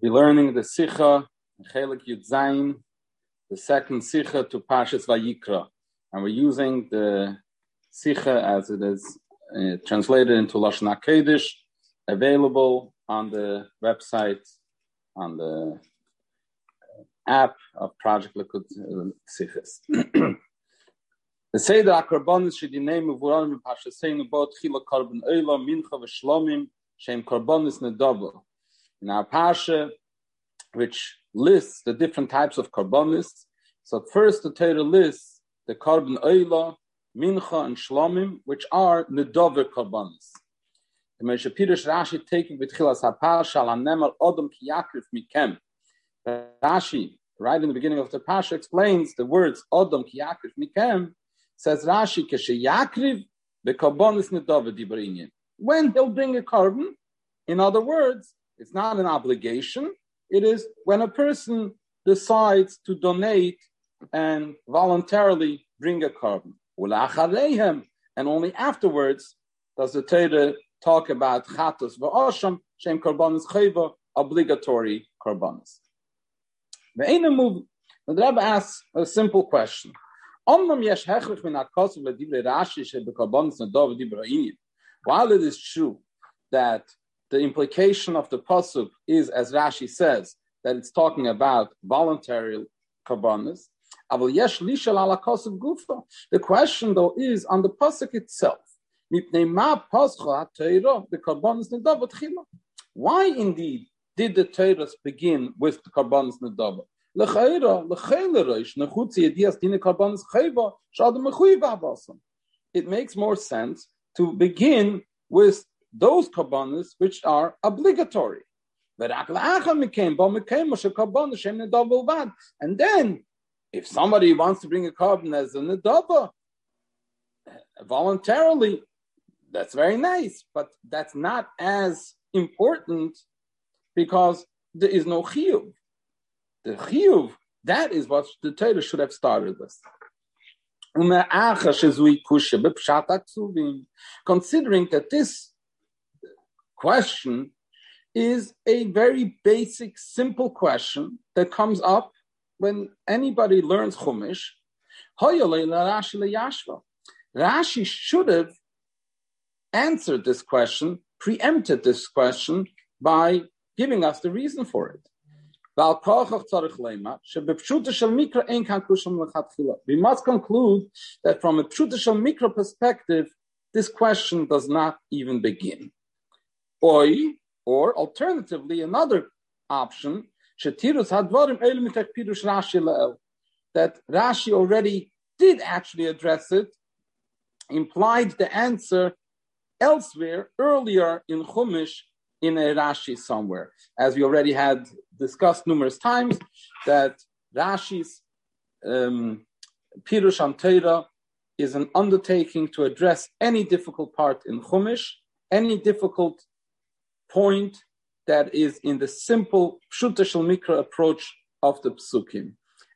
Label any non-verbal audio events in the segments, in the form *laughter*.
We'll be learning the Sikha, Chelek the second Sikha to Parshas Vayikra. And we're using the Sikha as it is uh, translated into Lashon HaKodesh, available on the website, on the app of Project Likud uh, Sikhas. *clears throat* The Seder HaKarbonis shedinei mevuran mepashaseinu bo tchila korban oila mincha v'shlomim shem karbonis nedava. In our Pasha, which lists the different types of karbonis, so first the Torah lists the korban oila, mincha, and shlomim, which are nedover karbonis. The Moshe Pirush Rashi taking b'tchilas HaPasha al odom ki yakrif mikem. Rashi, right in the beginning of the Pasha, explains the words odom ki yakrif mikem, Says Rashi, Keshi Yakriv, the karbonis nedova dibrinyin. When he'll bring a korban, in other words, it's not an obligation. It is when a person decides to donate and voluntarily bring a korban. And only afterwards does the Torah talk about chatos v'osham shem karbonis chayva obligatory karbonis. The Rebbe asks a simple question. While it is true that the implication of the pasuk is, as Rashi says, that it's talking about voluntary karbanis, the question though is on the pasuk itself. Why indeed did the Torah begin with the karbanis nedava? It makes more sense to begin with those karbanis which are obligatory. And then, if somebody wants to bring a korban as a nedava voluntarily, that's very nice, but that's not as important because there is no chiyuv the chiyuv, that is what the Torah should have started with. Considering that this question is a very basic, simple question that comes up when anybody learns Chumash, Rashi should have answered this question, preempted this question by giving us the reason for it. We must conclude that from a Pshutashal Mikra perspective, this question does not even begin. Or, alternatively, another option, that Rashi already did actually address it, implied the answer elsewhere, earlier in Chumash, in a Rashi somewhere. As we already had discussed numerous times, that Rashi's um, Pirush Torah is an undertaking to address any difficult part in Chumash, any difficult point that is in the simple Pshutashal Mikra approach of the Psukim.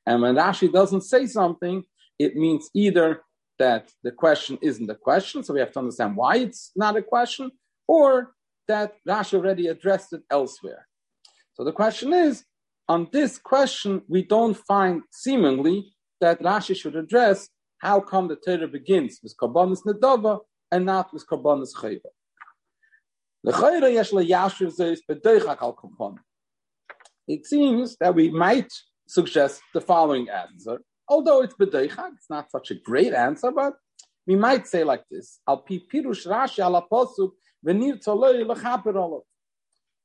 And when Rashi doesn't say something, it means either that the question isn't a question, so we have to understand why it's not a question, or that Rashi already addressed it elsewhere. So the question is, on this question, we don't find seemingly that Rashi should address how come the Torah begins with Karbonis Nedava and not with Karbonis Chayva. It seems that we might suggest the following answer, although it's Bedeichak, it's not such a great answer, but we might say like this: Al pi pirush Rashi ala posuk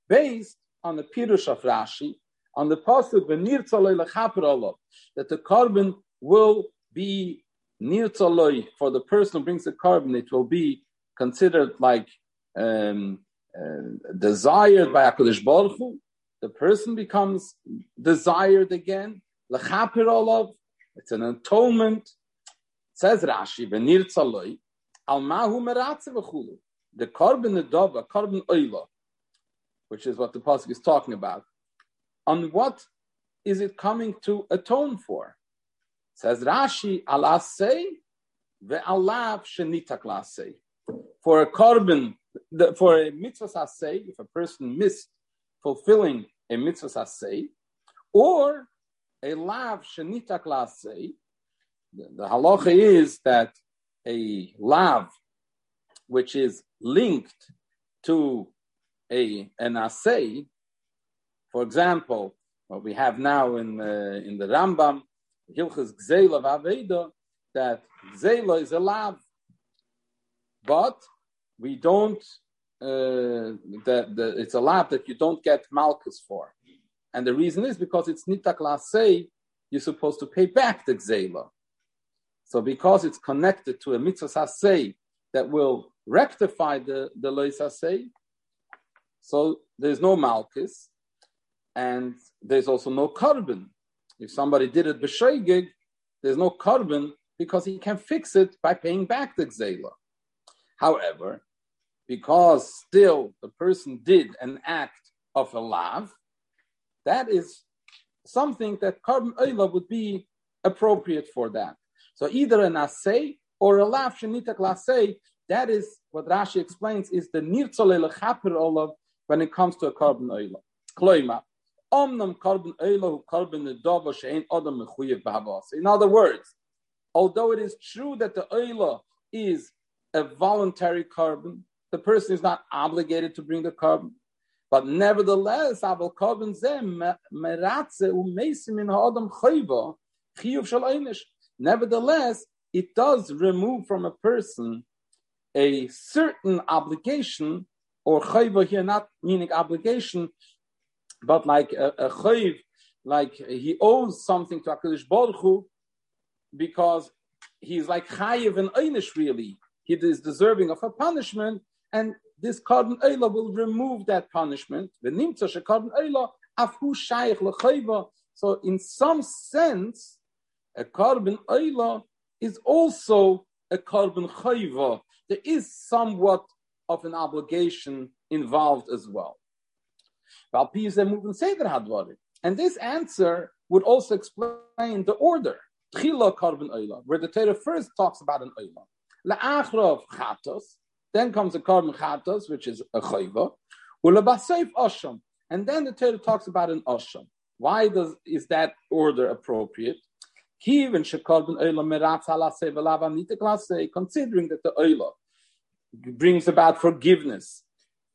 Based on the Pirush of Rashi, on the pasuk v'nir tzaloi that the korban will be near tzaloi for the person who brings the korban. It will be considered like um, uh, desired by Hakadosh Baruch Hu. The person becomes desired again. Lechaper It's an atonement. Says Rashi v'nir tzaloi al mahu meratze v'chulu the korban nedava, korban oila, which is what the pasuk is talking about, on what is it coming to atone for? Says Rashi, alasei ve'alav shenitak lasei. For a korban, for a mitzvah say, if a person missed fulfilling a mitzvah sasei, or a lav shenitak lasei. The, the halacha is that a lav, which is linked to a an asay, for example, what we have now in the, in the Rambam, Hilchas Gzela Aveda, that Gzela is a lav, but we don't. Uh, the, it's a lav that you don't get malchus for, and the reason is because it's nitak lasei, you're supposed to pay back the gzela. So because it's connected to a mitzvah sasei that will rectify the the lois sasei, so there's no malchus, and there's also no korban. If somebody did it b'sheigig, there's no korban because he can fix it by paying back the gzela. However, because still the person did an act of a lav, that is something that korban oila would be appropriate for that. So either an asay or a lav shenitak lasay, that is what Rashi explains is the nirtzole lechaper olav when it comes to a korban oila. Kloima. Omnam korban oila korban nedava shein adam mechuyev b'havas. In other words, although it is true that the oila is a voluntary korban. The person is not obligated to bring the korban. But nevertheless, aval korban Nevertheless, it does remove from a person a certain obligation, or chayva here not meaning obligation, but like a, a chayv, like he owes something to Hakadosh Baruch Hu, because he's like chayiv and einish really he is deserving of a punishment, and this korban oila will remove that punishment. So, in some sense, a korban oila is also a korban chayva. There is somewhat of an obligation involved as well. And this answer would also explain the order. Where the Torah first talks about an oila. La'achrov chatos, then comes a korban chatos, which is a chayva, ulabasayf osham, and then the Torah talks about an osham. Why does is that order appropriate? Considering that the oila brings about forgiveness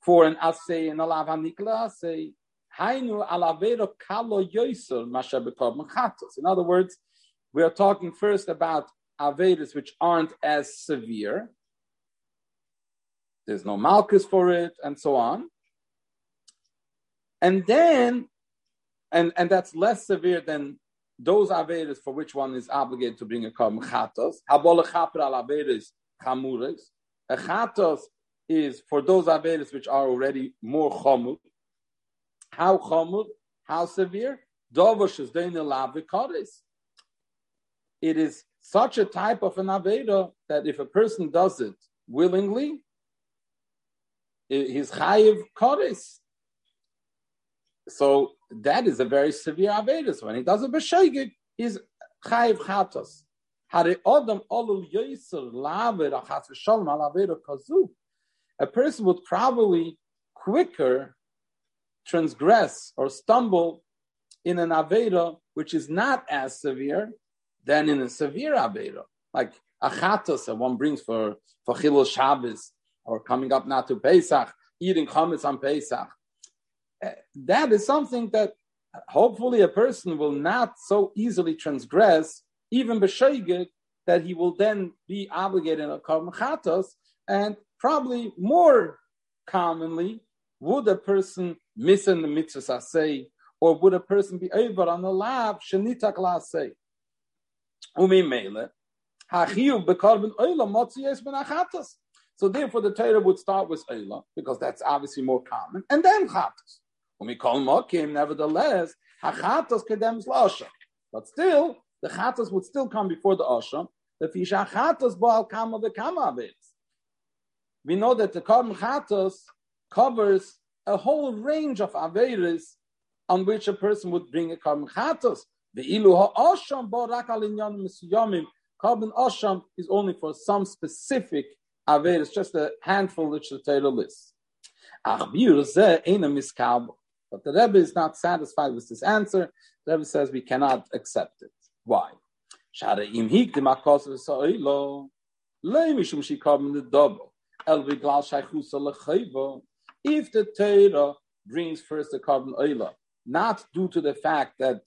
for an asay and a lava nikla asay, hainu alavero kalo yoiser In other words, we are talking first about Avedis which aren't as severe. There's no Malchus for it, and so on. And then, and, and that's less severe than those Avedis for which one is obligated to bring a korban chatos. Al chamures. A chatos is for those Avedis which are already more chomut. How chomut? How severe? Dovosh is It is such a type of an Aveda that if a person does it willingly, he's chayiv koris. So that is a very severe Aveda. When he does a b'sheigig, he's chayiv chatos. A person would probably quicker transgress or stumble in an Aveda which is not as severe than in a severe Avera, like achatos that one brings for, for Chilul Shabbos, or coming up now to Pesach, eating chametz on Pesach. Eh, that is something that hopefully a person will not so easily transgress, even b'sheigit, that he will then be obligated in a chatos, and probably more commonly would a person miss in the mitzvah say, or would a person be over on the lav shenita say? Umimele, hachiyuv bekarbon oila ben achatas. So therefore, the Torah would start with oila because that's obviously more common, and then chatas. Umikol mokim, nevertheless, hachatas kedems la'asha. But still, the chatas would still come before the asha. The fisha chatas baal kama v'kama We know that the korban chatas covers a whole range of averis on which a person would bring a korban chatas. The ilu ha'asham barak al inyan misyamim. Korban asham is only for some specific aver. It's just a handful which the Torah lists. Ach. But the Rebbe is not satisfied with this answer. The Rebbe says we cannot accept it. Why? If the Torah brings first the korban oila, not due to the fact that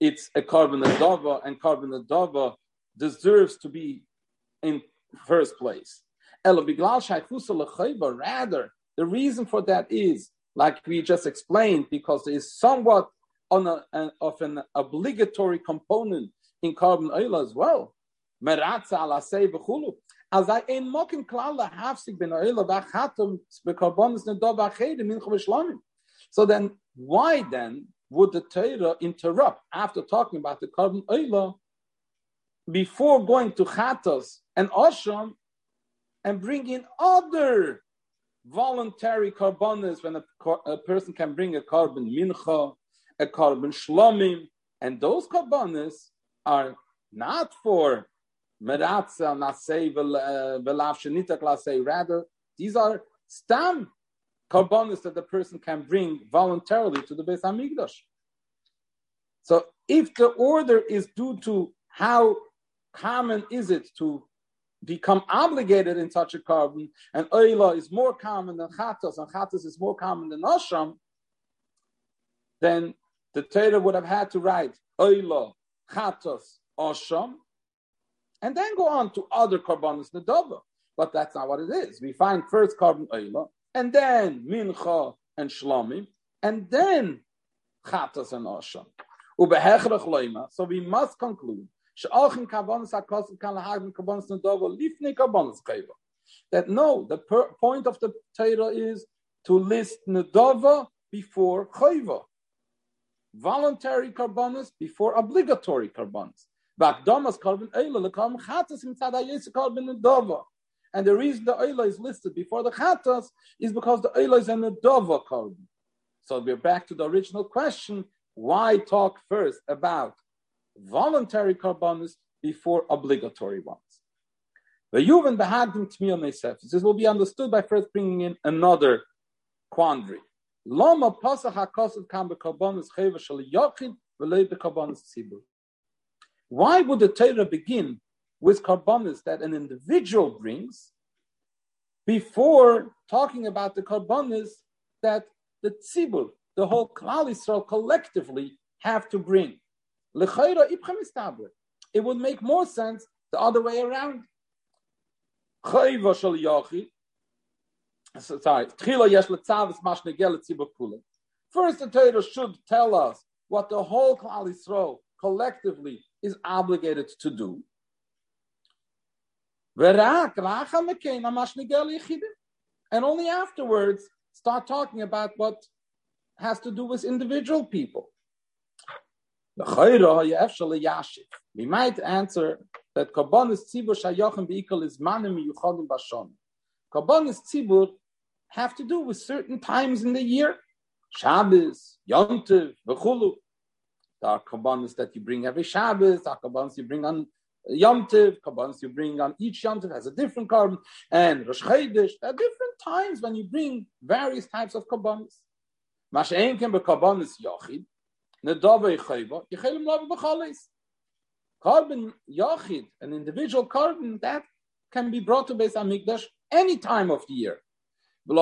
it's a korban adova and korban adova deserves to be in first place. Rather, the reason for that is, like we just explained, because there is somewhat on a, an, of an obligatory component in korban oil as well. As I ein mokin klal hafsig ben oil bachatum bekarbonis nedov achedim min So then, why then would the Torah interrupt after talking about the korban oil before going to chatos and osham and bring in other voluntary carbonas when a, a, person can bring a korban mincha, a korban shlomim, and those carbonas are not for meratza nasei velav shenita klasei. Rather, these are stam carbonas that the person can bring voluntarily to the Beis Hamikdash. So, if the order is due to how common is it to become obligated in such a korban, and oila is more common than chatos, and chatos is more common than asham, then the Torah would have had to write oila, chatos, asham, and then go on to other carbonos nedava. But that's not what it is. We find first korban oila, and then mincha and shlomim, and then chatos and asham. So we must conclude that no, the per- point of the Torah is to list Nedava before Chayva. Voluntary karbonis before obligatory karbonis. Vakdamas korban Eila, Nedava. And the reason the Eila is listed before the Chatas is because the Eila is a Nedava korban. So we're back to the original question why talk first about voluntary karbanis before obligatory ones. This will be understood by first bringing in another quandary. Why would the Torah begin with karbanis that an individual brings before talking about the karbanis that the tzibur, the whole Klal Yisrael collectively have to bring? It would make more sense the other way around. Sorry, First, the Torah should tell us what the whole Klal Yisrael collectively is obligated to do. And only afterwards start talking about what has to do with individual people. We might answer that Kabbanis Tzibur Shayachim Beikal is Manim Yuchadim Bashon. Kabbanis Tzibur have to do with certain times in the year. Shabbos, Yontiv, Vechulu. There are Kabbanis that you bring every Shabbos, there are Kabbanis you bring on Yom Tiv, Kabbanis you bring on each Yom Tiv has a different korban, and Rosh Chodesh. There are different times when you bring various types of Kabbanis. Masha'en can be Kabbanis Yochid, Korban Yachid, an individual korban, that can be brought to Beis Hamikdash any time of the year. You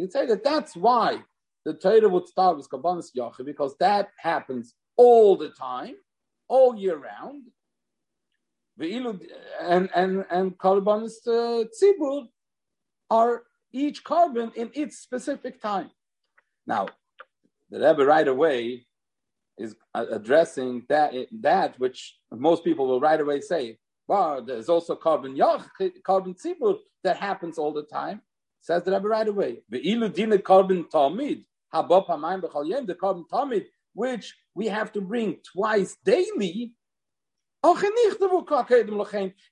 can say that that's why the Torah would start with Kabbanis Yachid, because that happens all the time, all year round. And and and Karbanis uh, Tzibur are each carbon in its specific time. Now, the Rebbe right away is uh, addressing that that which most people will right away say, "Wow, there's also korban yach, korban tzibur that happens all the time." Says the Rebbe right away. The ilu dina korban tamid habop hamayim b'chal the korban tamid, which we have to bring twice daily.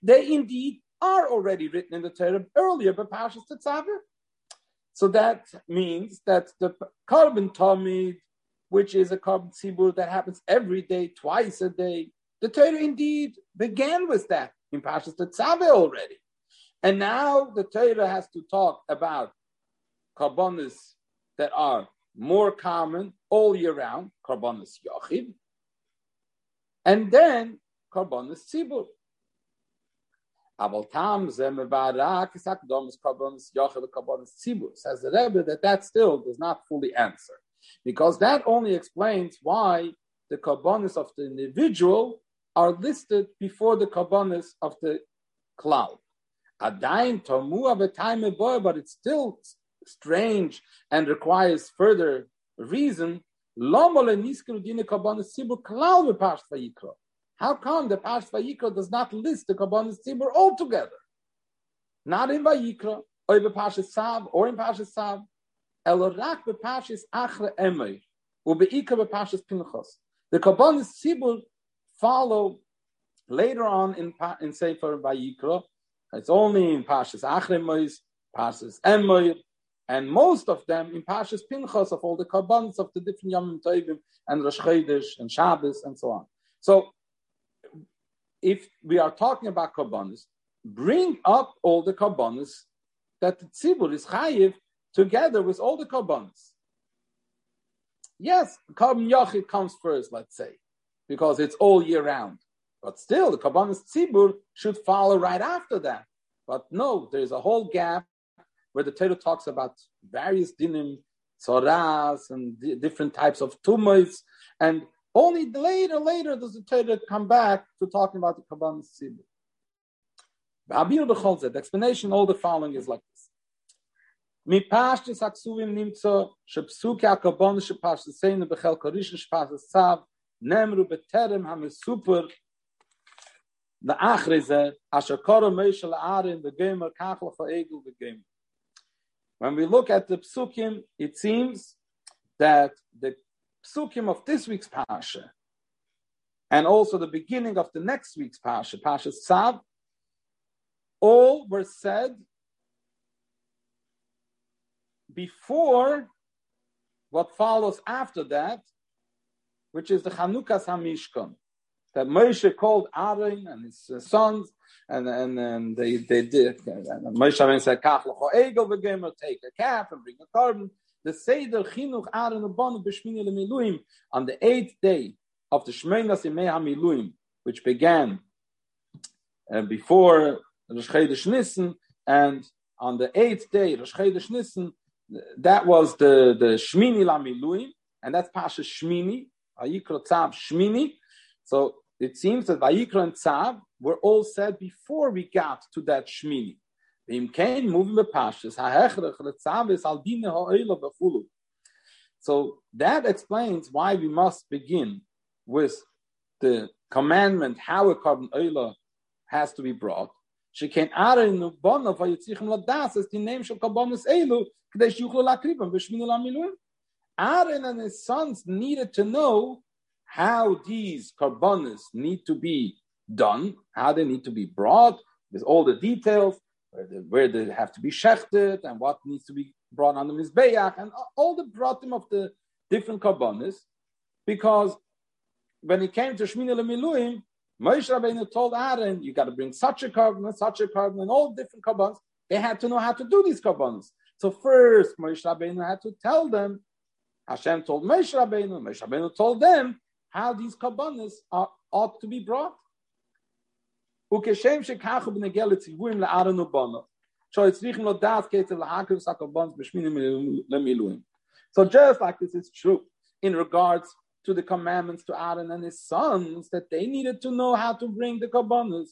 They indeed are already written in the Torah earlier, but Pashas Tetzaveh. So that means that the korban tamid, which is a korban tzibur that happens every day, twice a day, the Torah indeed began with that in Pashas Tetzaveh already. And now the Torah has to talk about karbonis that are more common all year round, karbonis yachid, and then karbonis tzibur. Abel tam zemevarak is akdomis karbonis yachid karbonis tzibur. Says the Rebbe that that still does not fully answer, because that only explains why the karbonis of the individual are listed before the karbonis of the cloud. Adain tomu of a time boy, but it's still strange and requires further reason. How come the Pash Vayikra does not list the Kabbanis Tzibur altogether? Not in Vayikra, or in Pashas Sav, or in Pashas Sav. Elorak bepashis achre emay, ubeika bepashis pinchas. The Kabbanis Tzibur follow later on in in Sefer Vayikra. It's only in Pashas achre emay, Pashas emay, and most of them in Pashas Pinchas of all the Kabbans of the different Yom Tovim and Rosh Chodesh and Shabbos and so on. So, if we are talking about Kabbanis, bring up all the Kabbanis that the Tzibur is Chayiv together with all the Kabbanis. Yes, Kabban Yachid comes first, let's say, because it's all year round. But still, the Kabbanis Tzibur should follow right after that. But no, there's a whole gap where the Torah talks about various dinim, tzoras, and d- different types of tumors, and only later, later does the Torah come back to talking about the Kabbalah Sibur. The explanation, all the following is like this. The achrize asher koro meishel arin the gamer kachla egel the gamer when we look at the psukim, it seems that the psukim of this week's parsha and also the beginning of the next week's parsha, Parsha Tzav, all were said before what follows after that, which is the Chanukas Hamishkan that Moshe called Aaron and his uh, sons, and and, and they they did. And Moshe said, "Kach take a calf and bring a korban." The Seder Chinuch Aaron Abanu b'Shmini Miluim on the eighth day of the Shmeinas Yimei HaMiluim, which began uh, before Rosh Chodesh Nissen, and on the eighth day, Rosh Chodesh Nissen, that was the the Shmini LaMiluim, and that's Pasha Shmini, Ayikro Tzav Shmini. So it seems that Vayikra and Tzav were all said before we got to that Shmini. So that explains why we must begin with the commandment how a korban oila has to be brought. She can add in the bond of Vayitzichem Ladas as the name shall kabonus elu kadesh yuchlo lakribam b'shmini lamilun. Aaron and his sons needed to know how these carbonas need to be done, how they need to be brought, with all the details, where they, have to be shechted, and what needs to be brought on the Mizbeach, and all the brotim of the different carbonas, because when it came to Shmini Miluim, Moshe Rabbeinu told Aaron, you got to bring such a korban, such a korban, and all different carbonas. They had to know how to do these carbonas. So first, Moshe Rabbeinu had to tell them. Hashem told Moshe Rabbeinu, Moshe Rabbeinu told them how these kabbanas are ought to be brought. וכשם שככה בנגיע לציבורים לארן ובונו, צריכים לדעת כיצד להקריב סקבונס בשמינים למילואים. So just like this is true in regards to the commandments to Aaron and his sons, that they needed to know how to bring the kabbanas.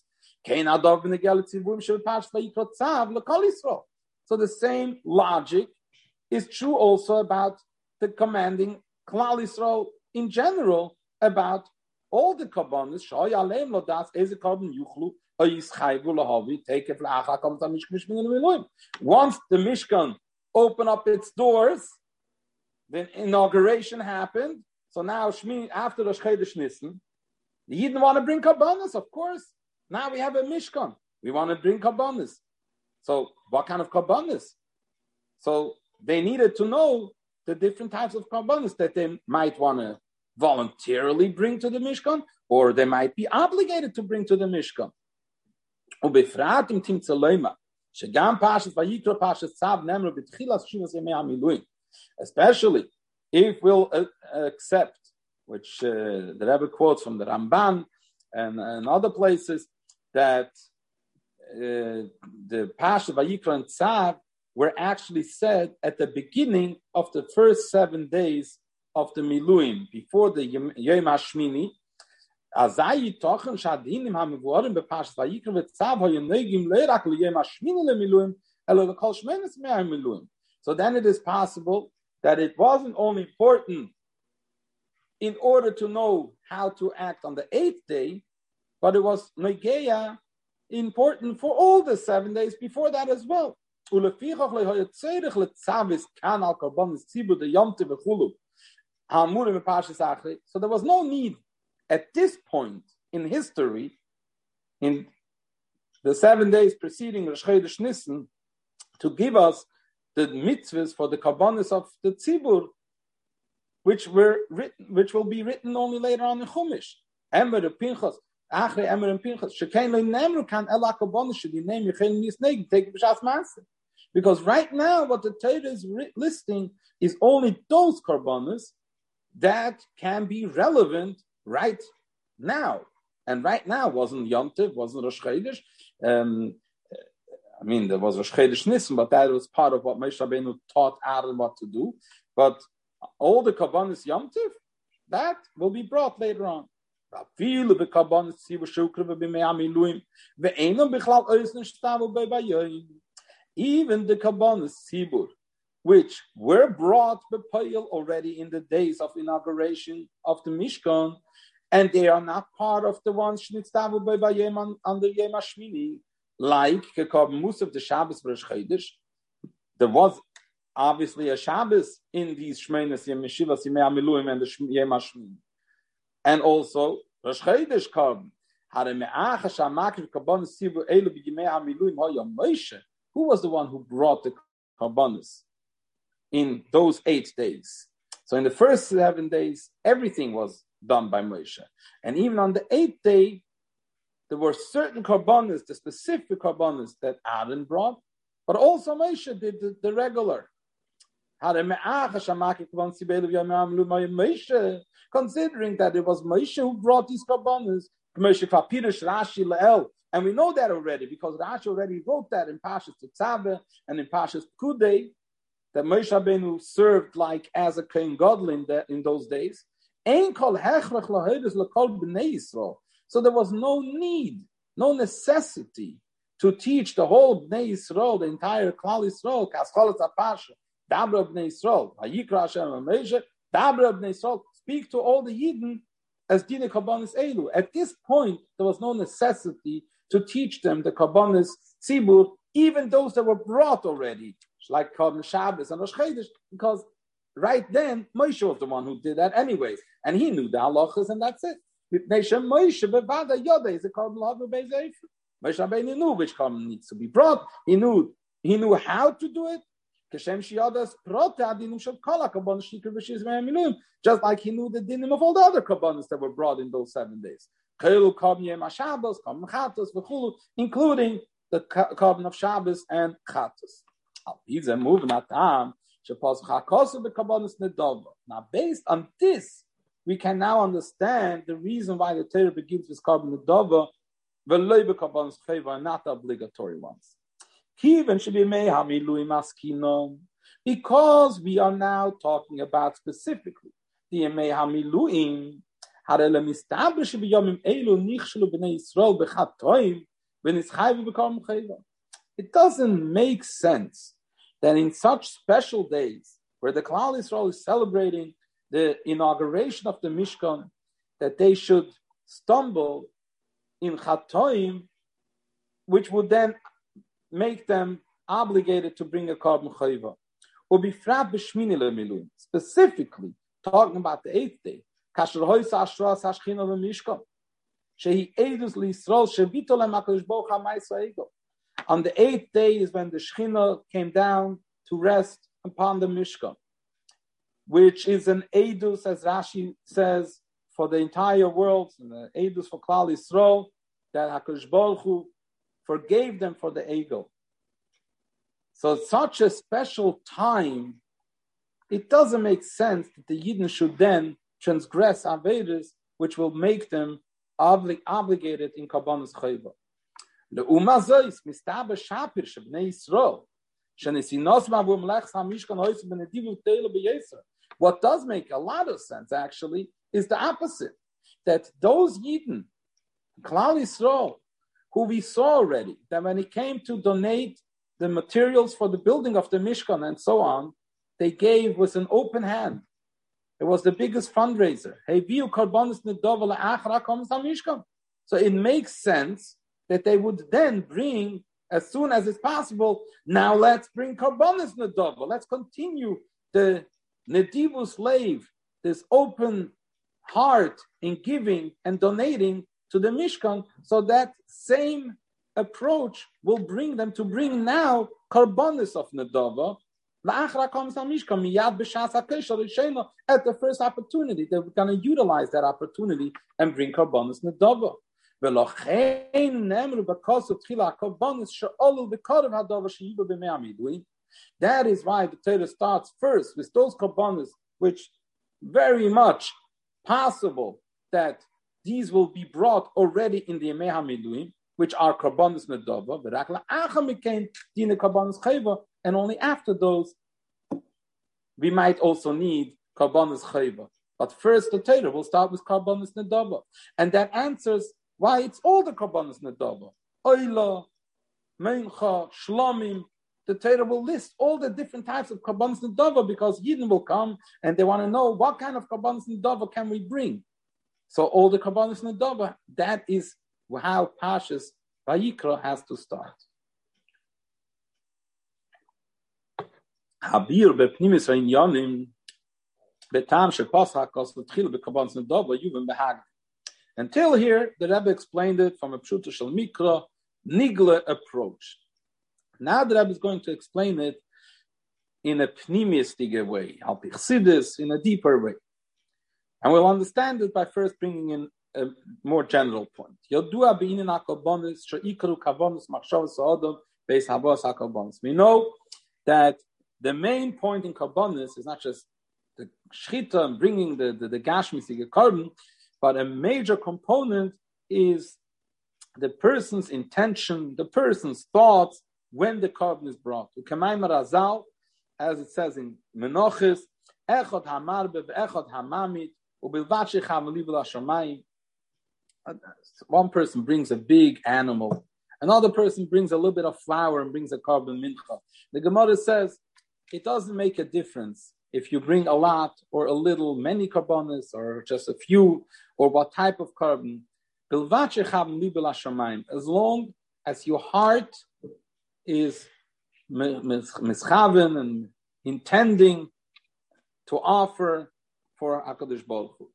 So the same logic is true also about the commanding Klal Yisrael in general about all the kabbanis shoy alem lo das eze kabban yuchlu is chayvu lahavi take it la'acha comes to mishkan once the mishkan open up its doors the inauguration happened. So now shmi after the shchedesh nissen the Yidden want to bring kabbanis of course. Now we have a mishkan. We want to bring kabbanis. So what kind of kabbanis? So they needed to know the different types of kabbanis that they might want to voluntarily bring to the Mishkan, or they might be obligated to bring to the Mishkan. Especially if we'll uh, accept, which uh, the Rebbe quotes from the Ramban and, and other places, that uh, the Pasha Vayikra and Tzav were actually said at the beginning of the first seven days of the Miluim before the Yom Hashmini, Azai tochen shadinim hamivvorim bepasht vayikra v'tzav hoyenegim leirak Yom hashmini lemiluim elo lekol shmenis me'ar miluim. So then it is possible that it wasn't only important in order to know how to act on the eighth day, but it was negeya important for all the seven days before that as well. Ulefichach lehoyetzeirich letzavis kan al korbanis tzibu de yomte v'chulu. So there was no need at this point in history, in the seven days preceding Rosh Chodesh Nissen, to give us the mitzvahs for the karbanis of the tzibur, which were written, which will be written only later on in Chumash. Emer Pinchas, Achre Emer and Pinchas, Shekain Nemru kan ela karbanis should you name Yechel Nisneg, take B'shas Maaseh. Because right now, what the Torah is listing is only those karbanis that can be relevant right now. And right now wasn't Yom Tov, wasn't Rosh Chodesh. Um, I mean, there was Rosh Chodesh Nissen, but that was part of what Moshe Rabbeinu taught Aaron what to do. But all the Kabbanis Yom Tov, that will be brought later on. Even the Kabbanis Sibur, which were brought Bepayil already in the days of inauguration of the Mishkan, and they are not part of the ones Shnitztavu by Bayem under Yem Hashmini, like Kekab Musaf the Shabbos Rosh. There was obviously a Shabbos in these Shmeines Yem Meshivas Yem Amiluim and the Yem Hashmini. And also Rosh Chodesh Kab, who was the one who brought the Karbanis? In those eight days. So in the first seven days, everything was done by Moshe. And even on the eighth day, there were certain carbonas, the specific carbonas that Aaron brought, but also Moshe did the, the regular. Considering that it was Moshe who brought these carbonas, and we know that already because Rashi already wrote that in Pashas Tzave and in Pashas Kudei, that Moshe Rabbeinu served like as a Kohen Gadol in, those days. So there was no need, no necessity to teach the whole Bnei Yisrael, the entire Klal Yisrael, Kascholet Apasha, Dabra Bnei Yisrael, Vayikra Hashem Moshe, Dabra Bnei Yisrael, speak to all the Yidden as Dine Kabbanis Elu. At this point, there was no necessity to teach them the Kabbanis Tzibur, even those that were brought already like Korban Shabbos and Rosh Chodesh, because right then Moshe was the one who did that anyways, and he knew the halachas, and that's it. Moshe bevada yoda is a Korban Lavu Moshe Rabbeinu knew which Korban needs to be brought. He knew he knew how to do it. Just like he knew the dinim of all the other kabbanis that were brought in those seven days, including the korban of Shabbos and Chatos. Move chakosu bekabonis nedova. Now, based on this, we can now understand the reason why the Torah begins with korban nedova, veloy bekabonis chayva, not the obligatory ones. Kiven should be mehami lui. Because we are now talking about specifically the Yemei Hamiluim, הרי למסתבר שביומים אלו נכשלו בני ישראל בחטאים it doesn't make sense that in such special days where the Klal Yisrael is celebrating the inauguration of the Mishkan, that they should stumble in Chatoim, which would then make them obligated to bring a korban chayva. Specifically, talking about the eighth day, Kasher Hoysa Ashras Hashchina Mishkan. Shehi Edus Lisrael Shevito Lemakosh Bocha Maisa Ego. On the eighth day is when the Shechina came down to rest upon the Mishkan, which is an Edus, as Rashi says, for the entire world, and the Edus for Klal Yisrael, that HaKadosh Baruch Hu forgave them for the ego. So such a special time, it doesn't make sense that the Yidden should then transgress Avedis, which will make them obli- obligated in Kabbanas Chayva. Le shapir hoyse tele. What does make a lot of sense actually is the opposite. That those Yidden, Klal Yisrael, who we saw already, that when it came to donate the materials for the building of the Mishkan and so on, they gave with an open hand. It was the biggest fundraiser. So it makes sense that they would then bring, as soon as it's possible, now let's bring Karbonis Nadova. Let's continue the Nedivu slave, this open heart in giving and donating to the Mishkan. So that same approach will bring them to bring now Karbonis of Nadova at the first opportunity, they're going to utilize that opportunity and bring Karbonis Nadova. That is why the Torah starts first with those Karbonis, which very much possible that these will be brought already in the Yemei which are Karbonis Nadova, and only after those we might also need Karbonis Chayva. But first, the Torah will start with Karbonis Nadava. And that answers why it's all the Karbonis Nadava. Oila, Meincha, Shlomim. The Torah will list all the different types of Karbonis Nadava because Yidden will come and they want to know what kind of Karbonis Nadava can we bring. So all the Karbonis Nadava, that is how Pashas Vayikra has to start. Habir bepnimis ha'inyanim betam shepasach kos l'tchil b'kabans nedova yuvim behag. Until here, the Rebbe explained it from a pshuta mikra, nigle approach. Now the Rebbe is going to explain it in a pnimistige way, al in a deeper way. And we'll understand it by first bringing in a more general point. We know that the main point in Karbonis is not just the shchita and bringing the, the, the gashmisige korban, but a major component is the person's intention, the person's thoughts when the korban is brought. As it says in Menochis, Echot hamarbe ve'echot hamamit One person brings a big animal, another person brings a little bit of flour and brings a korban mincha. The Gemara says it doesn't make a difference if you bring a lot or a little, many korbanos or just a few, or what type of korban. As long as your heart is mischaven and intending to offer for Hakadosh Baruch Hu.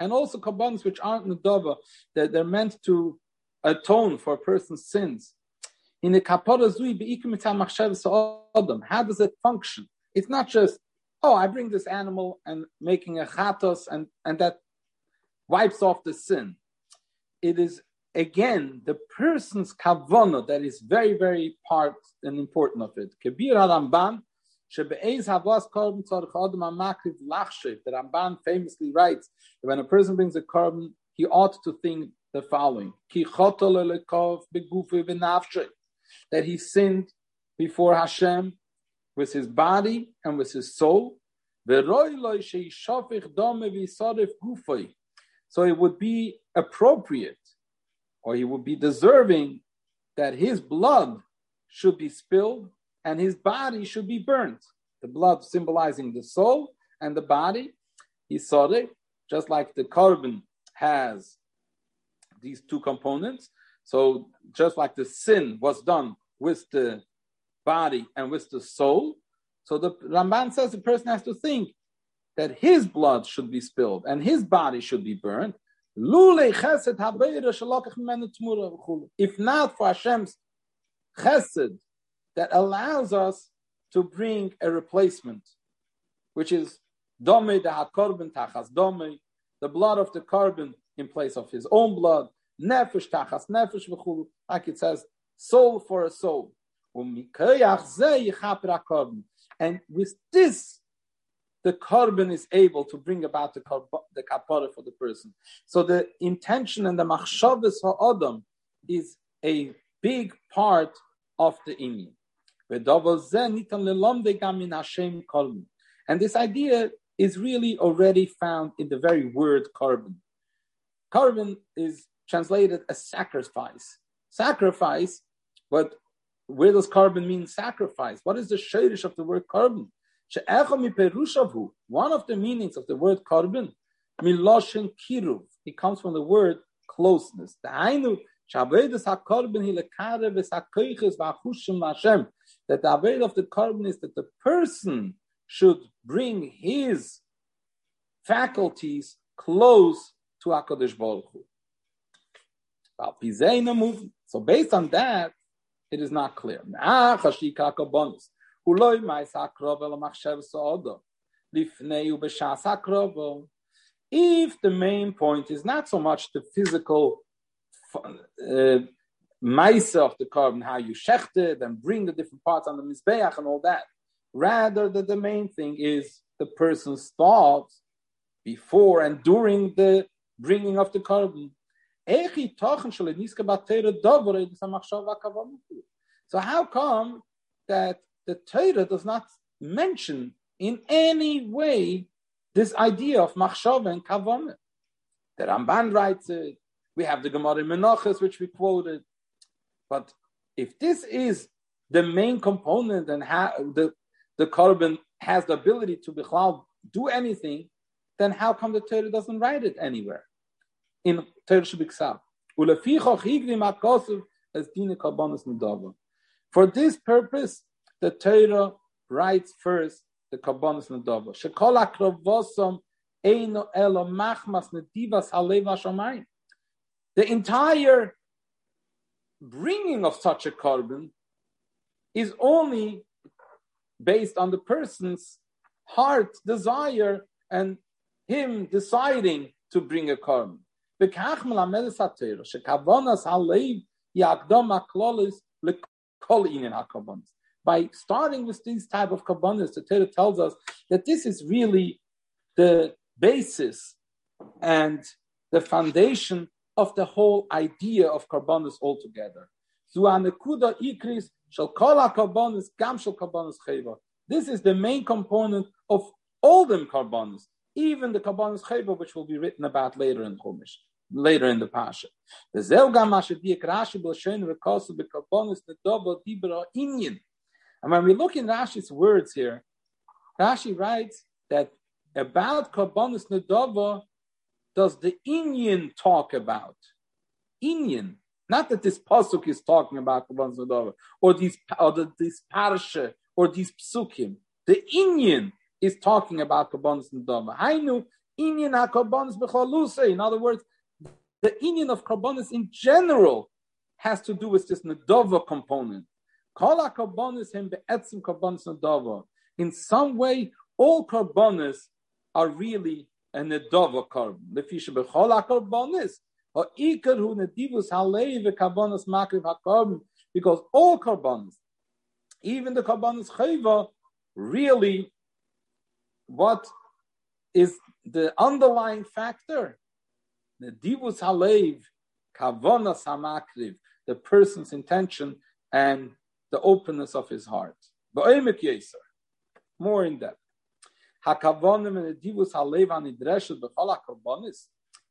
And also korbanos which aren't nedava, that they're meant to atone for a person's sins in the kapara zui adam. How does it function? It's not just oh, I bring this animal and making a chatos and and that wipes off the sin. It is again the person's kavana that is very very part and important of it. Kebir Ramban. The Ramban famously writes that when a person brings a korban, he ought to think the following: that he sinned before Hashem with his body and with his soul. So it would be appropriate or he would be deserving that his blood should be spilled and his body should be burnt. The blood symbolizing the soul and the body. He saw it, just like the korban has these two components. So just like the sin was done with the body and with the soul, so the Ramban says the person has to think that his blood should be spilled and his body should be burned. If not for Hashem's chesed that allows us to bring a replacement, which is dome the hakorban tachas the blood of the korban in place of his own blood, nefesh tachas nefesh v'chulu, like it says soul for a soul. And with this, the korban is able to bring about the, kapara for the person. So the intention and the machshavas for Adam is a big part of the inyan. And this idea is really already found in the very word korban. Korban is translated as sacrifice. Sacrifice, but where does korban mean sacrifice? What is the shadish of the word korban? One of the meanings of the word korban, miloshin kiruv, it comes from the word closeness. The that the avoid of the korban is that the person should bring his faculties close to Hakadosh Baruch Hu. So based on that, it is not clear. If the main point is not so much the physical uh, of the korban, how you shecht it and bring the different parts on the mizbeach and all that, rather that the main thing is the person's thoughts before and during the bringing of the korban. So how come that the Torah does not mention in any way this idea of machshava and kavanah? The Ramban writes it. We have the Gemara Menachos, which we quoted. But if this is the main component and how the, the korban has the ability to do anything, then how come the Torah doesn't write it anywhere? In Torah Shabbat For this purpose, the Torah writes first the Kabbanis Nadava. Shekol akrovosom eino elo machmas nedivas halev hashamayim. The entire bringing of such a korban is only based on the person's heart desire and him deciding to bring a korban. By starting with these type of kabbanas, the Torah tells us that this is really the basis and the foundation of the whole idea of korbanos altogether. This is the main component of all them korbanos, even the korbanos chayva, which will be written about later in Chumash, later in the Pasha. The And when we look in Rashi's words here, Rashi writes that about korbanos nedava, does the Inyan talk about? Inyan, not that this pasuk is talking about or these or the, this parsha or these psukim. The Inyan is talking about kabbanis nadava. Hainu Inyan hakabbanis b'chalusa. In other words, the Inyan of kabbanis in general has to do with this nadava component. Kol hakabbanis him be'etzim kabbanis nadava. In some way, all kabbanis are really and nedava korban. Lefisha bechol akarbonis. Or ikar hu nedivus halei v'karbonis makriv hakarbon. Because all korbanos, even the korbanos chayva, really, what is the underlying factor? Nedivus halev, kavonas hamakriv, the person's intention and the openness of his heart. More in depth. hakavonim in divus halev an idreshet bechol hakarbonis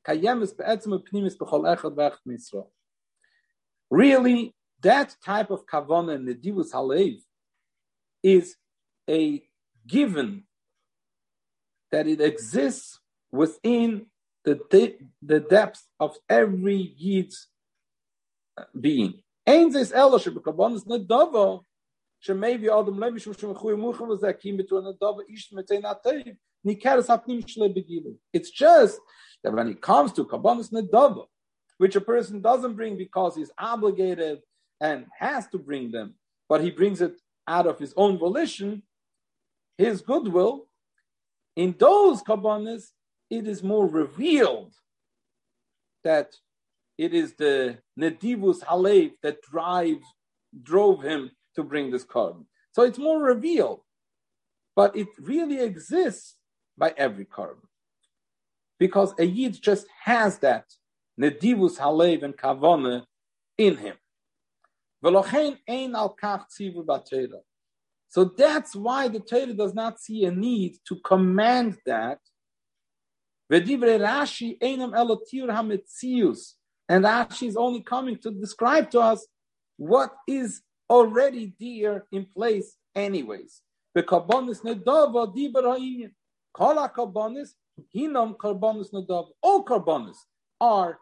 kayemes be'etzem pnimis bechol echad. Really, that type of kavana and the divus halev is a given that it exists within the, de- the depth of every Yid's uh, being. It's just that when it comes to Kabbanis Nadava, which a person doesn't bring because he's obligated and has to bring them, but he brings it out of his own volition, his goodwill, in those kabbanis, it is more revealed that it is the nedivus halev that drives drove him to bring this korban. So it's more revealed, but it really exists by every korban. Because a Yid just has that nedivus halev and kavona in him. So that's why the Torah does not see a need to command that. And Rashi is only coming to describe to us what is already there in place anyways. The karbonis nedava diber ha'inyan. Kol karbonis hinam nedava. All karbonis are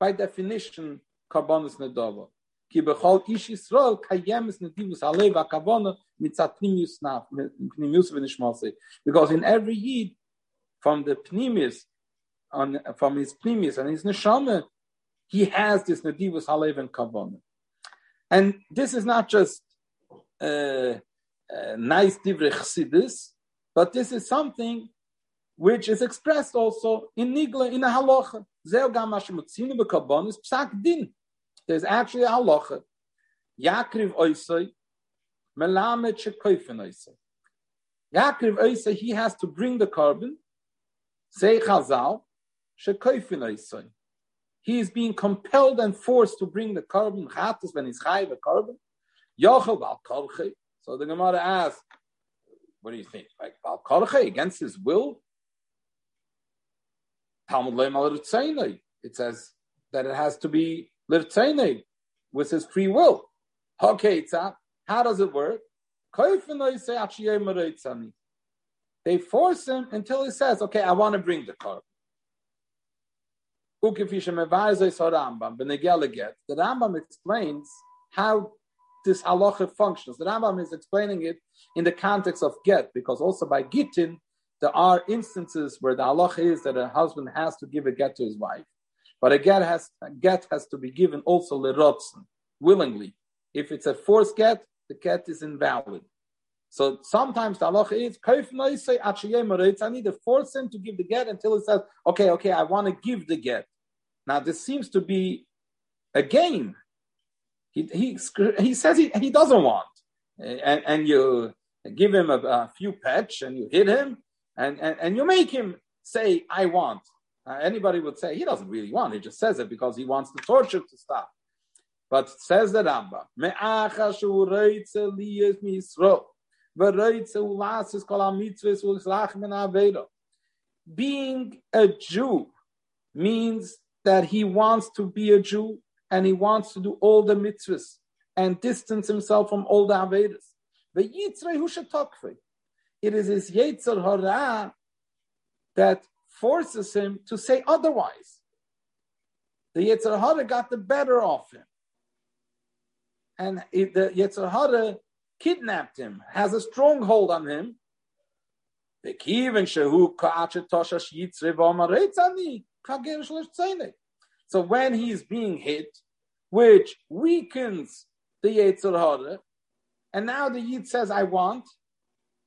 by definition karbonis nedava. Ki bechol ish Yisrael kayemis nedivus alev akavona mitzat pnimius naf, pnimius v'nishmase. Because in every yid, from the pnimius, on, from his pnimius and his neshama, he has this nedivus alev and kavona. And this is not just uh, uh, nice divrei chassidus, but this is something which is expressed also in nigla in a halacha. Psak din. There's actually a halacha. Yakriv oisai, melamed shekoifen oisai. Yakriv oisai, he has to bring the korban. Say chazal. He is being compelled and forced to bring the korban. Chatas when he's chayiv a korban. Yochel bal. So the Gemara asks, what do you think? Like bal against his will? Talmud It says that it has to be Lirtzene, with his free will. Okay, how does it work? They force him until he says, okay, I want to bring the car. The Rambam explains how this halacha functions. The Rambam is explaining it in the context of get, because also by gittin, there are instances where the halacha is that a husband has to give a get to his wife. But a get has a get has to be given also lerotzen, willingly. If it's a forced get, the get is invalid. So sometimes the halacha is I need to force him to give the get until he says, okay, okay, I want to give the get. Now this seems to be a game. He he he says he, he doesn't want, and, and you give him a, a few pets and you hit him and, and, and you make him say, I want. Uh, anybody would say he doesn't really want. He just says it because he wants the torture to stop. But says the Rambam, being a Jew means that he wants to be a Jew and he wants to do all the mitzvahs and distance himself from all the Avedas. It is his Yetzer Hara that forces him to say otherwise. The Yetzer Hara got the better of him. And the Yetzer Hara kidnapped him, has a stronghold on him. So when he's being hit, which weakens the Yetzer Hara, and now the Yid says, I want,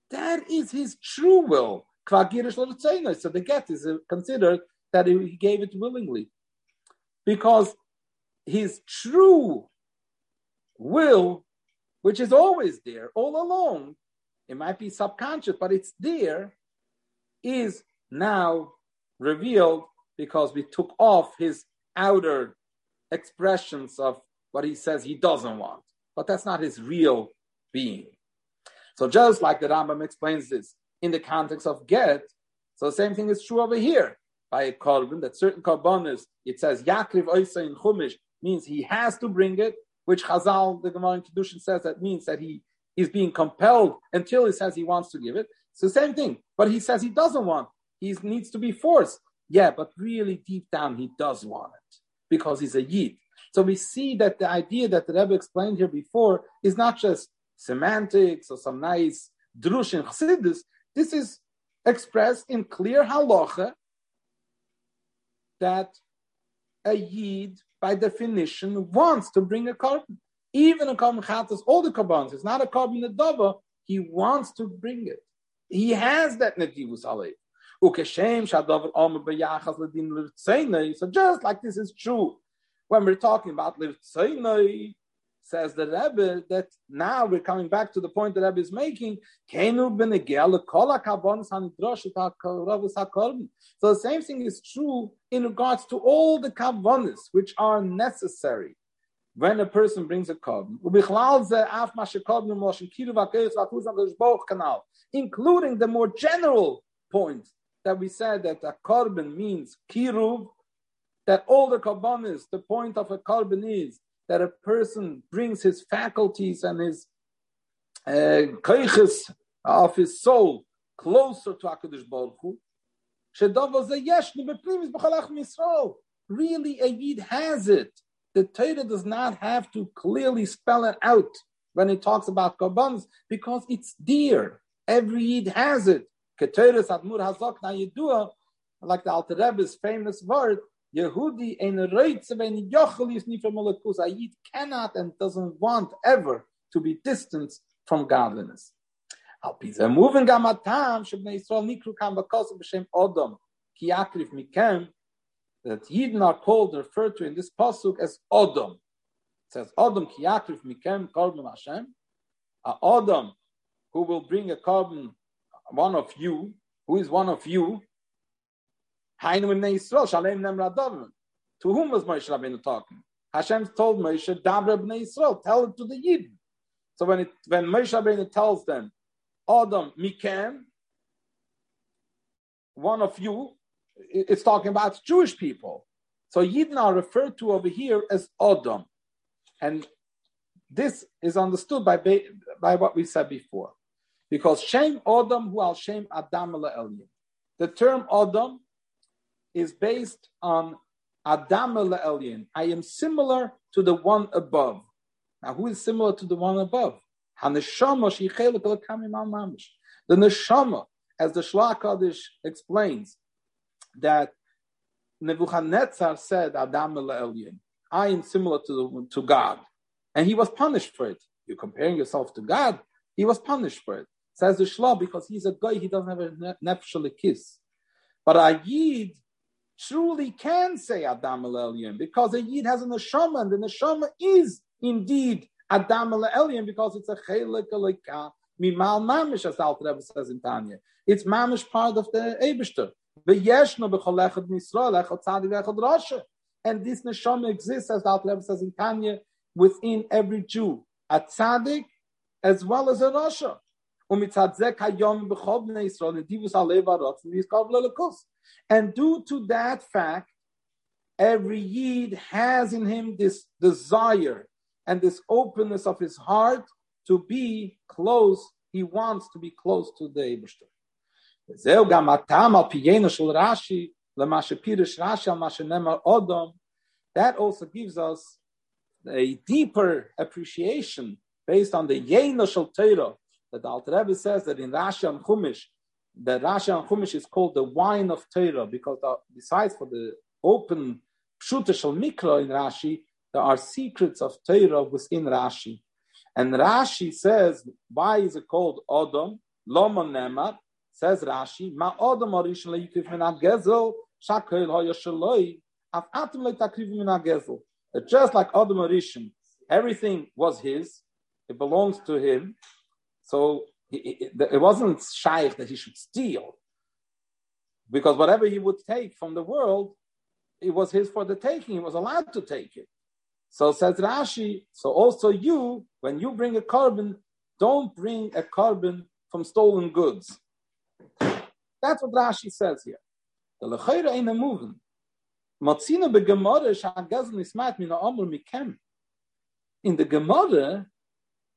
that is his true will. So the get is considered that he gave it willingly. Because his true will, which is always there, all along, it might be subconscious, but it's there, is now revealed because we took off his outer expressions of what he says he doesn't want. But that's not his real being. So just like the Rambam explains this, in the context of get. So the same thing is true over here by a korban that certain korbanos it says Yakriv Oisa in Chumash means he has to bring it, which Chazal the Gemara in Kedushin says that means that he is being compelled until he says he wants to give it. It's the same thing, but he says he doesn't want. He needs to be forced. Yeah, but really deep down he does want it because he's a yid. So we see that the idea that the Rebbe explained here before is not just semantics or some nice drush and chassidus, this is expressed in clear halacha that a yid, by definition, wants to bring a korban. Even a korban chatas, all the korbans, it's not a korban nedava, he wants to bring it. He has that netivus alev. So just like this is true when we're talking about lirtzainai, says the Rebbe that now we're coming back to the point the Rebbe is making. So the same thing is true in regards to all the kavanas which are necessary when a person brings a korban. Including the more general point that we said that a korban means kiruv, that all the korbanis, the point of a korban is that a person brings his faculties and his uh, of his soul closer to HaKadosh Baruch Hu. Really, a Yid has it. The Torah does not have to clearly spell it out when it talks about Korbanos because it's dear. Every Yid has it. Like the Alter Rebbe's famous word, Yehudi ein reitze wenn yochel is nicht from Malakus. A Yid cannot and doesn't want ever to be distanced from godliness. Al pize moving gamatam shebnei Yisrael nikru kam bakos b'shem Odom ki yakrif mikem that Yidden are called referred to in this pasuk as Odom. It says Odom ki yakrif mikem korban Hashem. A Odom who will bring a korban, one of you, who is one of you, to whom was Moshe Rabbeinu talking? Hashem told Moshe, Dabra b'nei Yisrael, tell it to the Yid. So when it, when Moshe Rabbeinu tells them, Adam Mikem, one of you, it's talking about Jewish people. So Yidden are referred to over here as Adam. And this is understood by, by what we said before. Because Shem Adam who al Shem Adam The term Adam is based on Adam Elyon. I am similar to the one above. Now, who is similar to the one above? The neshama, as the Shlach Kaddish explains, that Nebuchadnezzar said, Adam Elyon, I am similar to, to God. And he was punished for it. You're comparing yourself to God, he was punished for it. Says the Shlah, because he's a guy, he doesn't have a nefshal kiss. But a truly can say Adam Elyon because a Yid has a neshama, and the neshama is indeed Adam Elyon because it's a chelik alika mimal mamish, as Alter Rebbe says in Tanya. It's mamish part of the Eibishter. And this neshama exists, as Alter Rebbe says in Tanya, within every Jew, a tzaddik as well as a rasha. And due to that fact, every Yid has in him this desire and this openness of his heart to be close. He wants to be close to the Ebershter. That also gives us a deeper appreciation based on the Yenoshal Torah that the Alter Rebbe says that in Rashi and Chumash, the Rashi and Chumash is called the wine of Torah because the, besides for the open Pshuta Shal Mikra in Rashi, there are secrets of Torah within Rashi. And Rashi says, why is it called Odom? Loma Nemar, says Rashi, Ma Odom Arishon Leikif Min HaGezel, Shakel Hoya Shaloi, Af Atim Leitakriv Min HaGezel. Just like Odom Arishon, everything was his, it belongs to him, so it, it wasn't shaykh that he should steal, because whatever he would take from the world, it was his for the taking. He was allowed to take it. So says Rashi. So also you, when you bring a korban, don't bring a korban from stolen goods. That's what Rashi says here. The lechayra ain't a moving. Matzina begemara shagazel nismat mina amr mikem. In the Gemara,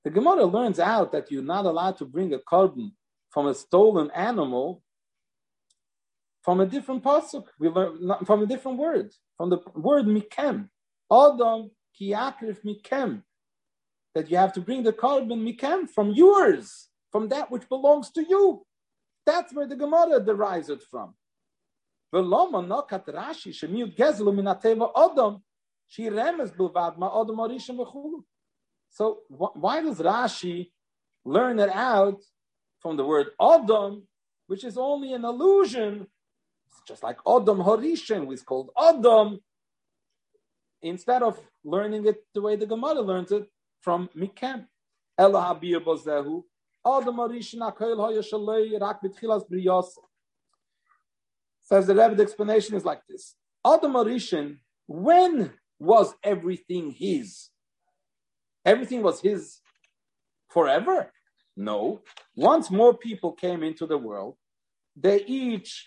the Gemara learns out that you're not allowed to bring a korban from a stolen animal from a different pasuk. We learn from a different word, from the word mikem. Adam kiakrif mikem. That you have to bring the korban mikem from yours, from that which belongs to you. That's where the Gemara derives it from. She remes bilvad ma Adam arishim v'chulu. So wh- why does Rashi learn it out from the word Adam, which is only an allusion, it's just like Adam Horishin, was called Adam, instead of learning it the way the Gemara learns it, from Mikem. Ela habir bozehu. Adam arishin akoil hoya shalei rak b'tchilas briyos. Says the Rebbe, the explanation is like this. Adam arishin, when was everything his? Everything was his forever? No. Once more people came into the world, they each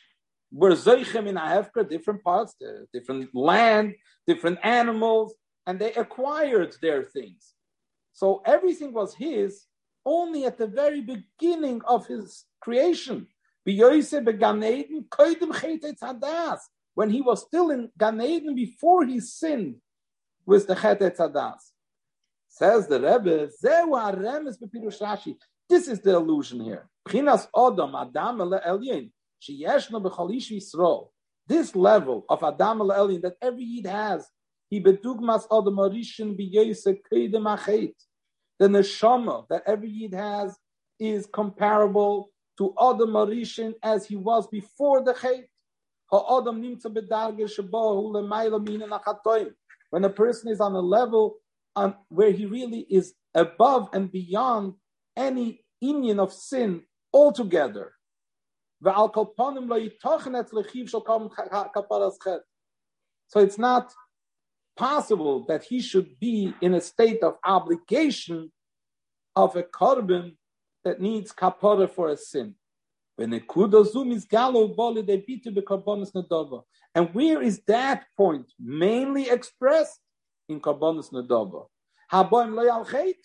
were zeichem in Ahefka, different parts, uh, different land, different animals, and they acquired their things. So everything was his only at the very beginning of his creation. When he was still in Gan Eden before he sinned with the Chet Etzadas. Says the Rebbe, This is the illusion here. This level of Adam Elyon that every Yid has he bedugmas adam arishin biyese kedem achet. The neshama that every yid has is comparable to adam arishin as he was before the mina. When a person is on a level on where he really is above and beyond any union of sin altogether. So it's not possible that he should be in a state of obligation of a korban that needs kapara for a sin. And where is that point mainly expressed? In Karbonis Nadava. Haboim lo yalchet,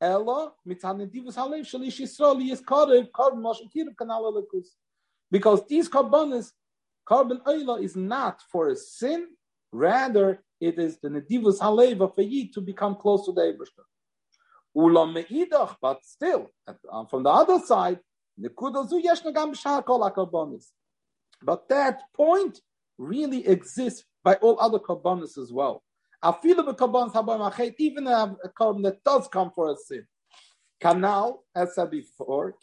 elo mitzanedivus halev shalish Yisrael is karev korban moshe kiruv kanal Because these karbonis, korban oila is not for a sin, rather it is the nedivus halev of a yid to become close to the Ebershter. Ulam meidach, but still, uh, from the other side, nekudazu yesh nagam b'shar kol akarbonis. But that point really exists by all other karbonis as well. Even a korban that does come for a sin. Canal, as said before,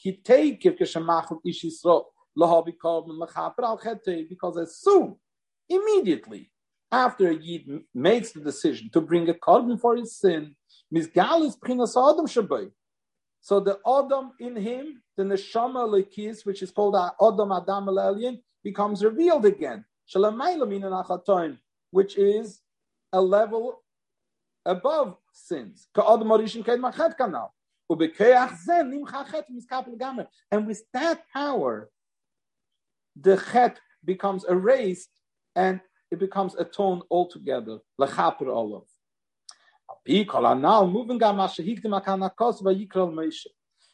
because as soon, immediately, after a Yid makes the decision to bring a korban for his sin, Mizgal Prinas Adam Shabbai. So the Adam in him, the Neshama Lekis, which is called Adam Adam Elyon, becomes revealed again. Which is level above sins. And with that power, the chet becomes erased and it becomes a tone altogether.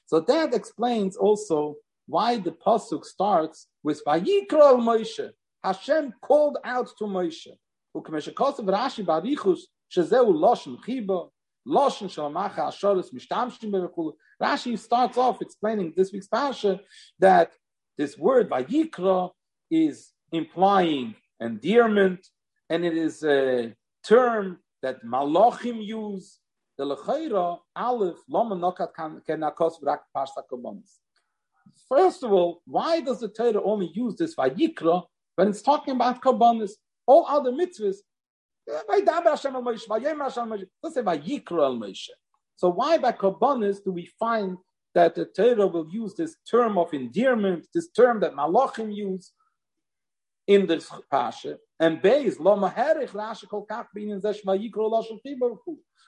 So that explains also why the pasuk starts with Vayikral Moshe. Hashem called out to Moshe. Ukmeshakosov Rashi Barichus Shezeu Loshen Chiba Loshen Shalamacha Ashoris Mishtamshim Berechulu. Rashi starts off explaining this week's pasuk that this word Vayikra is implying endearment, and it is a term that Malachim use. The Lechaira, Aleph, Lama Nokat Kenakos Brak Pashta Kobonis. First of all, why does the Torah only use this Vayikra when it's talking about Kobonis? All other mitzvahs, eh, let's say Vayikra al Moshe. So why by Kobonis do we find that the Torah will use this term of endearment, this term that Malachim use, in this pasha and maherich Rashi.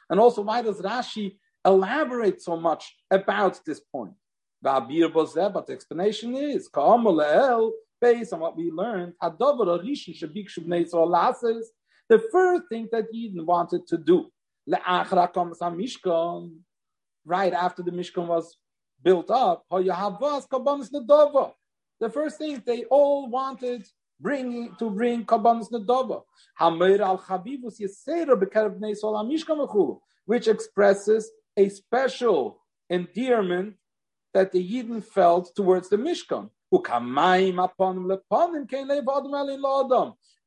And also, why does Rashi elaborate so much about this point? But the explanation is based on what we learned. The first thing that Eden wanted to do, right after the Mishkan was built up, the first thing they all wanted bringing to bring sol hamishka which expresses a special endearment that the Yidden felt towards the Mishkan.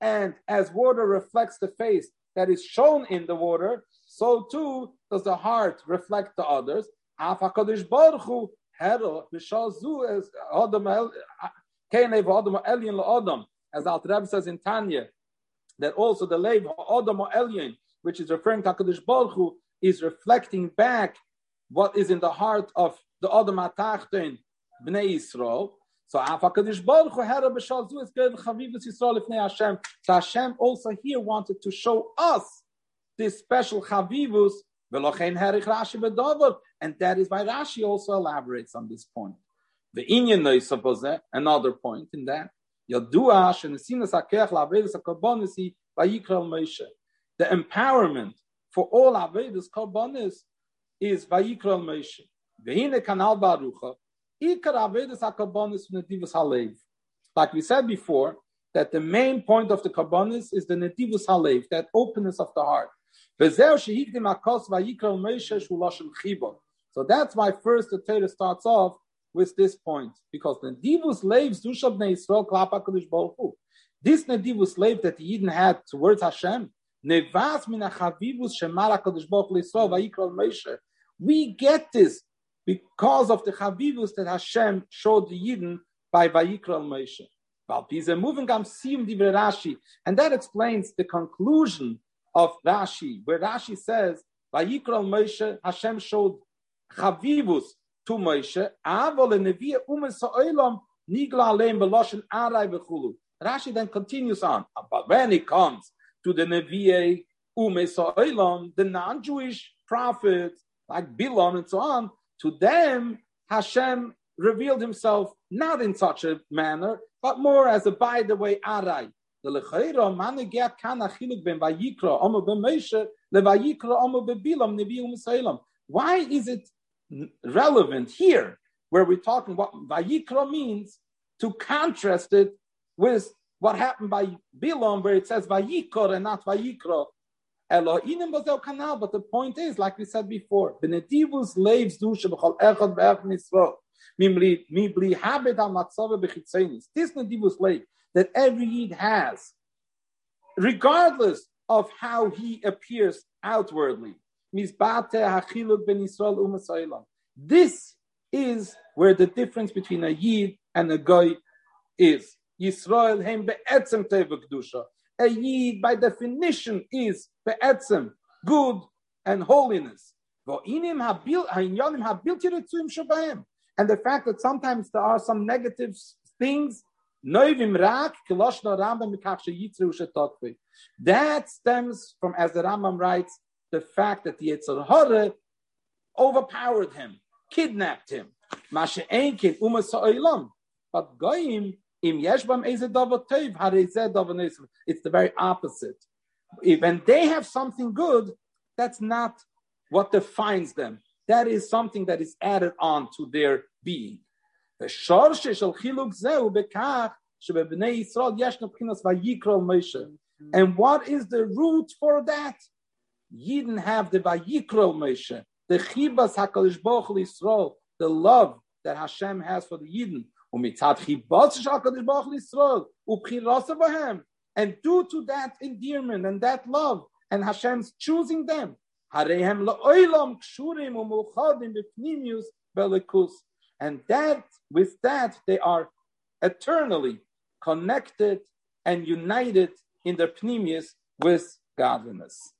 And as water reflects the face that is shown in the water, so too does the heart reflect the others. as Al Rebbe says in Tanya, that also the Lev Adam Elyon, which is referring to Hakadosh Baruch Hu, is reflecting back what is in the heart of the Adam Atachten Bnei Yisrael. So Afakadish Baruch Hu Hera B'Shal Zu is good Chavivus Yisrael Ifnei Hashem. So Hashem also here wanted to show us this special Chavivus Velochein Herich Rashi B'Dover, and that is why Rashi also elaborates on this point. The Inyan another point in that. Yadua Shenesinas Hakech Lavedus Hakobonis Vayikral Moshe. The empowerment for all Avedus Kobonis is Vayikral Moshe. Vehine Kanal Barucha. Like we said before, that the main point of the Kabbonis is the Nedivus Halev, that openness of the heart. So that's why first the Torah starts off with this point, because the Nedivus Lev Zusha Bnei Yisrael Klapa Kodesh This Nedivus Lev that the Yidden had towards Hashem, Nevas min shemara Kodesh Baruch Yisrael vayikral. We get this because of the chavivus that Hashem showed the Yidden by vayikral Moshe. and that explains the conclusion of Rashi, where Rashi says, Vayikral Moshe, Hashem showed chavivus to Moshe. Rashi then continues on, but when it comes to the Nevi'e the non-Jewish prophets like Bilam and so on, to them Hashem revealed himself not in such a manner, but more as a by the way arai. U'mesa'ilam. U'M Why is it relevant here, where we're talking what vayikra means, to contrast it with what happened by Bilam, where it says vayikra and not vayikra. Was canal, but the point is, like we said before, benedivus leaves dusha b'chol echad be'ech nisro. Mibli al b'chitzenis. This leave that every Yid has, regardless of how he appears outwardly. This is where the difference between a Yid and a Goy is. Yisrael hem be'etzem teva kedusha. A Yid, by definition, is be'etzem, good and holiness. And the fact that sometimes there are some negative things that stems from, as the Rambam writes, the fact that the Yetzer Hara overpowered him, kidnapped him. But Goyim, it's the very opposite. When they have something good, that's not what defines them. That is something that is added on to their being. And what is the root for that? didn't have the Vayikro Moshe, the Chibas HaKadosh Baruch Yisrael, the love that Hashem has for the Yidden baruch Yisrael and due to that endearment and that love and Hashem's choosing them, harehem kshurim belikus, and that with that they are eternally connected and united in their pnimius with godliness.